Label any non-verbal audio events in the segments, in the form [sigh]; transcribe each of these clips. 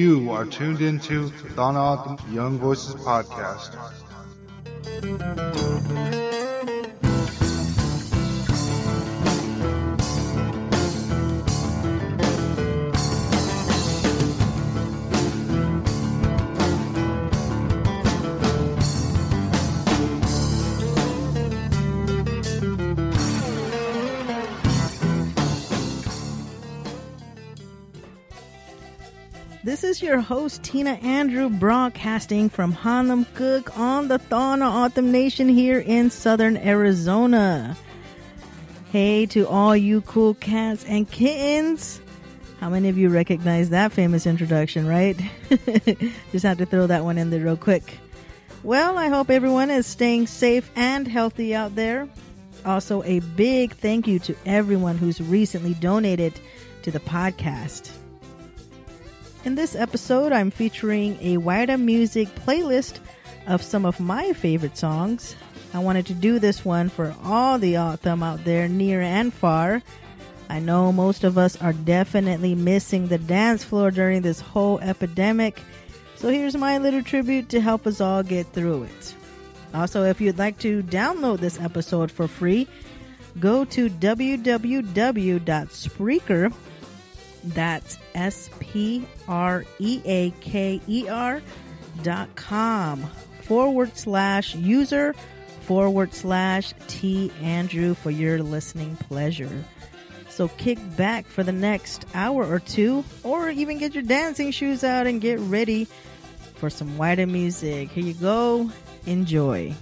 You are tuned into the Donna Young Voices podcast. This is your host, Tina Andrew, broadcasting from Harlem Cook on the Tohono O'odham Nation here in southern Arizona. Hey to all you cool cats and kittens. How many of you recognize that famous introduction, right? [laughs] Just had to throw that one in there real quick. Well, I hope everyone is staying safe and healthy out there. Also, a big thank you to everyone who's recently donated to the podcast. In this episode, I'm featuring a Waila music playlist of some of my favorite songs. I wanted to do this one for all the O'odham out there, near and far. I know most of us are definitely missing the dance floor during this whole epidemic, so here's my little tribute to help us all get through it. Also, if you'd like to download this episode for free, go to www.spreaker.com that's S P R E A K E R dot com forward slash user forward slash T Andrew for your listening pleasure. So kick back for the next hour or two, or even get your dancing shoes out and get ready for some Waila music. Here you go. Enjoy.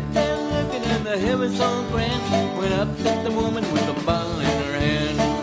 sat there looking, at the heavy song friend went up at the woman with a bottle in her hand.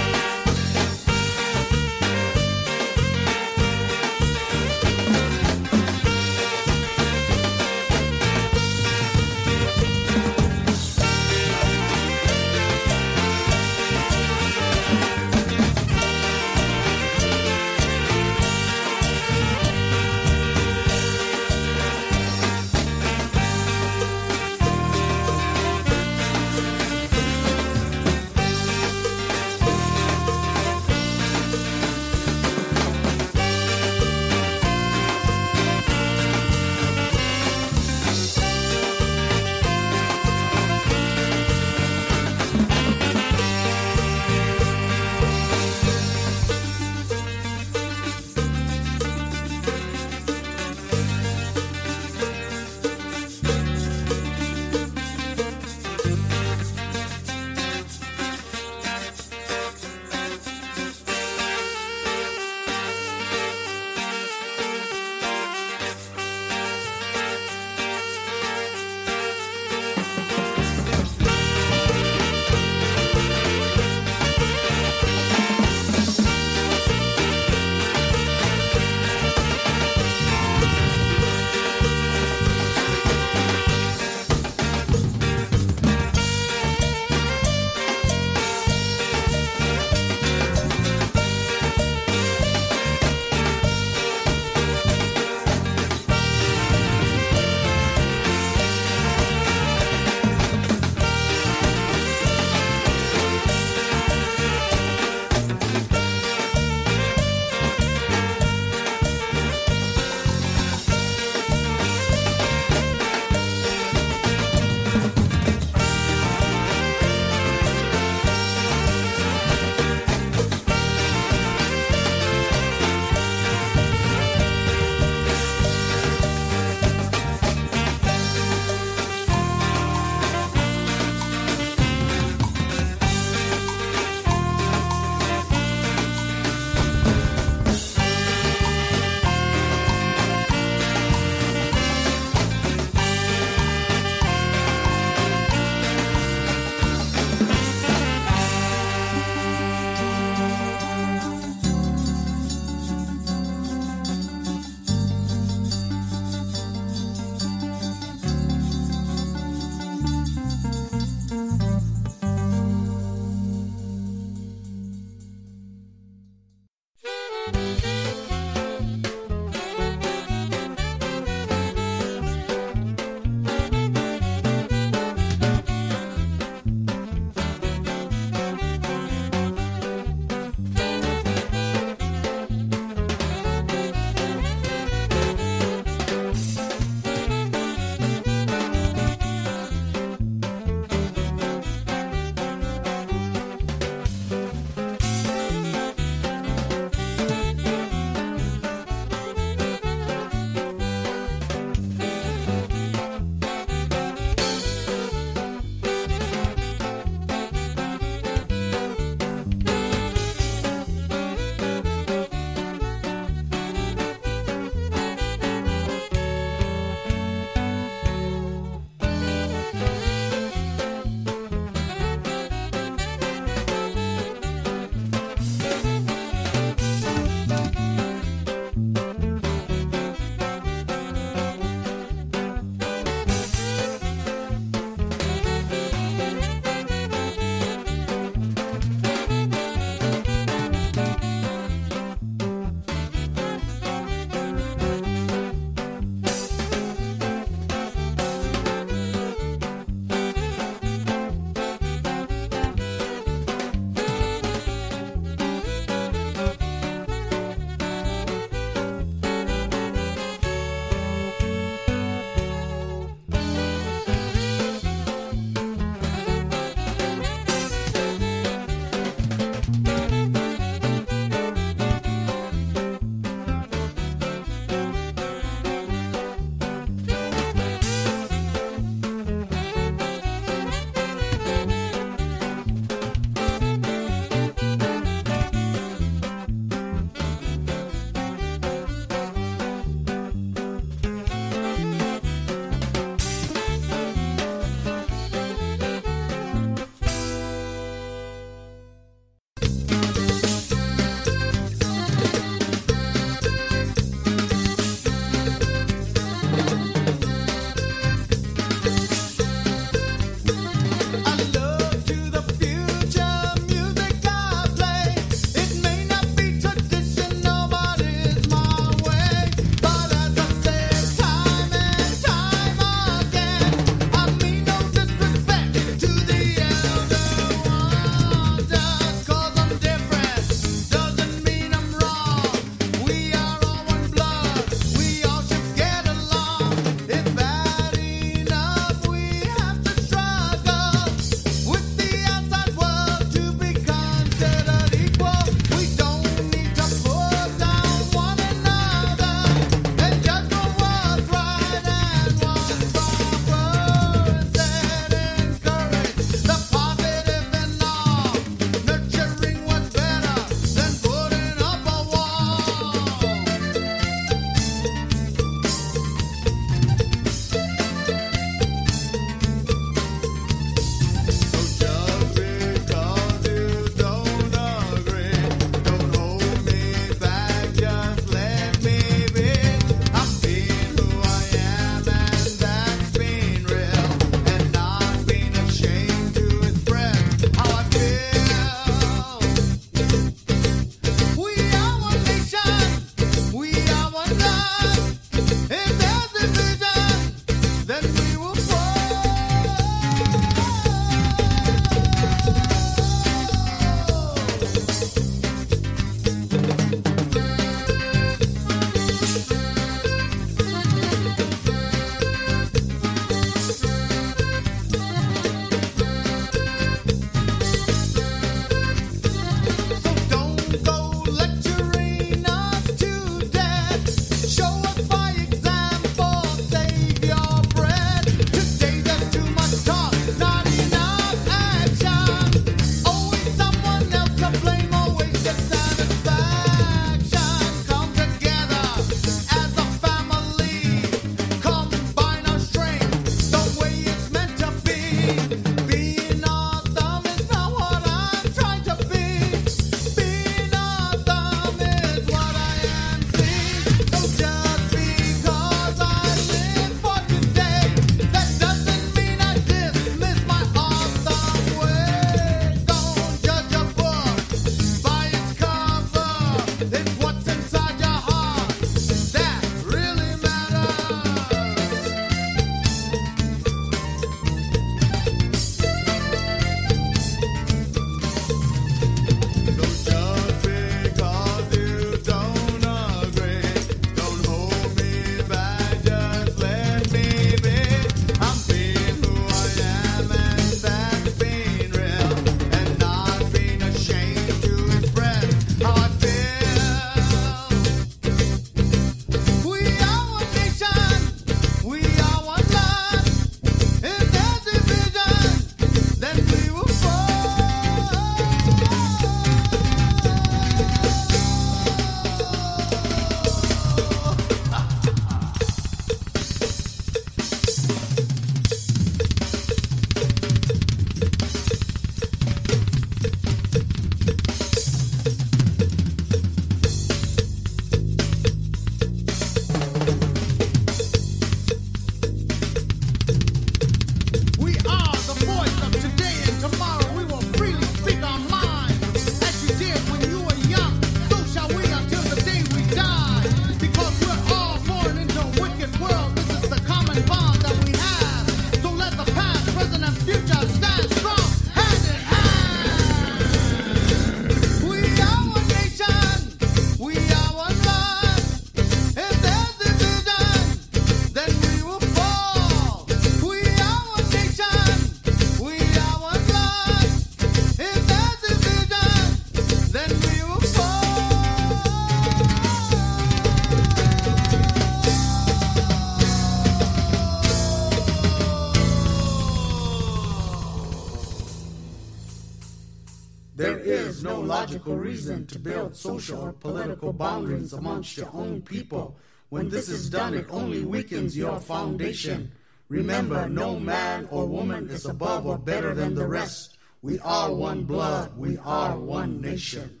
Logical reason to build social or political boundaries amongst your own people. When this is done, it only weakens your foundation. Remember, no man or woman is above or better than the rest. We are one blood. We are one nation.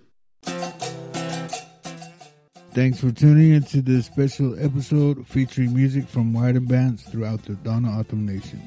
Thanks for tuning into this special episode featuring music from Waila bands throughout the Tohono O'odham Nation.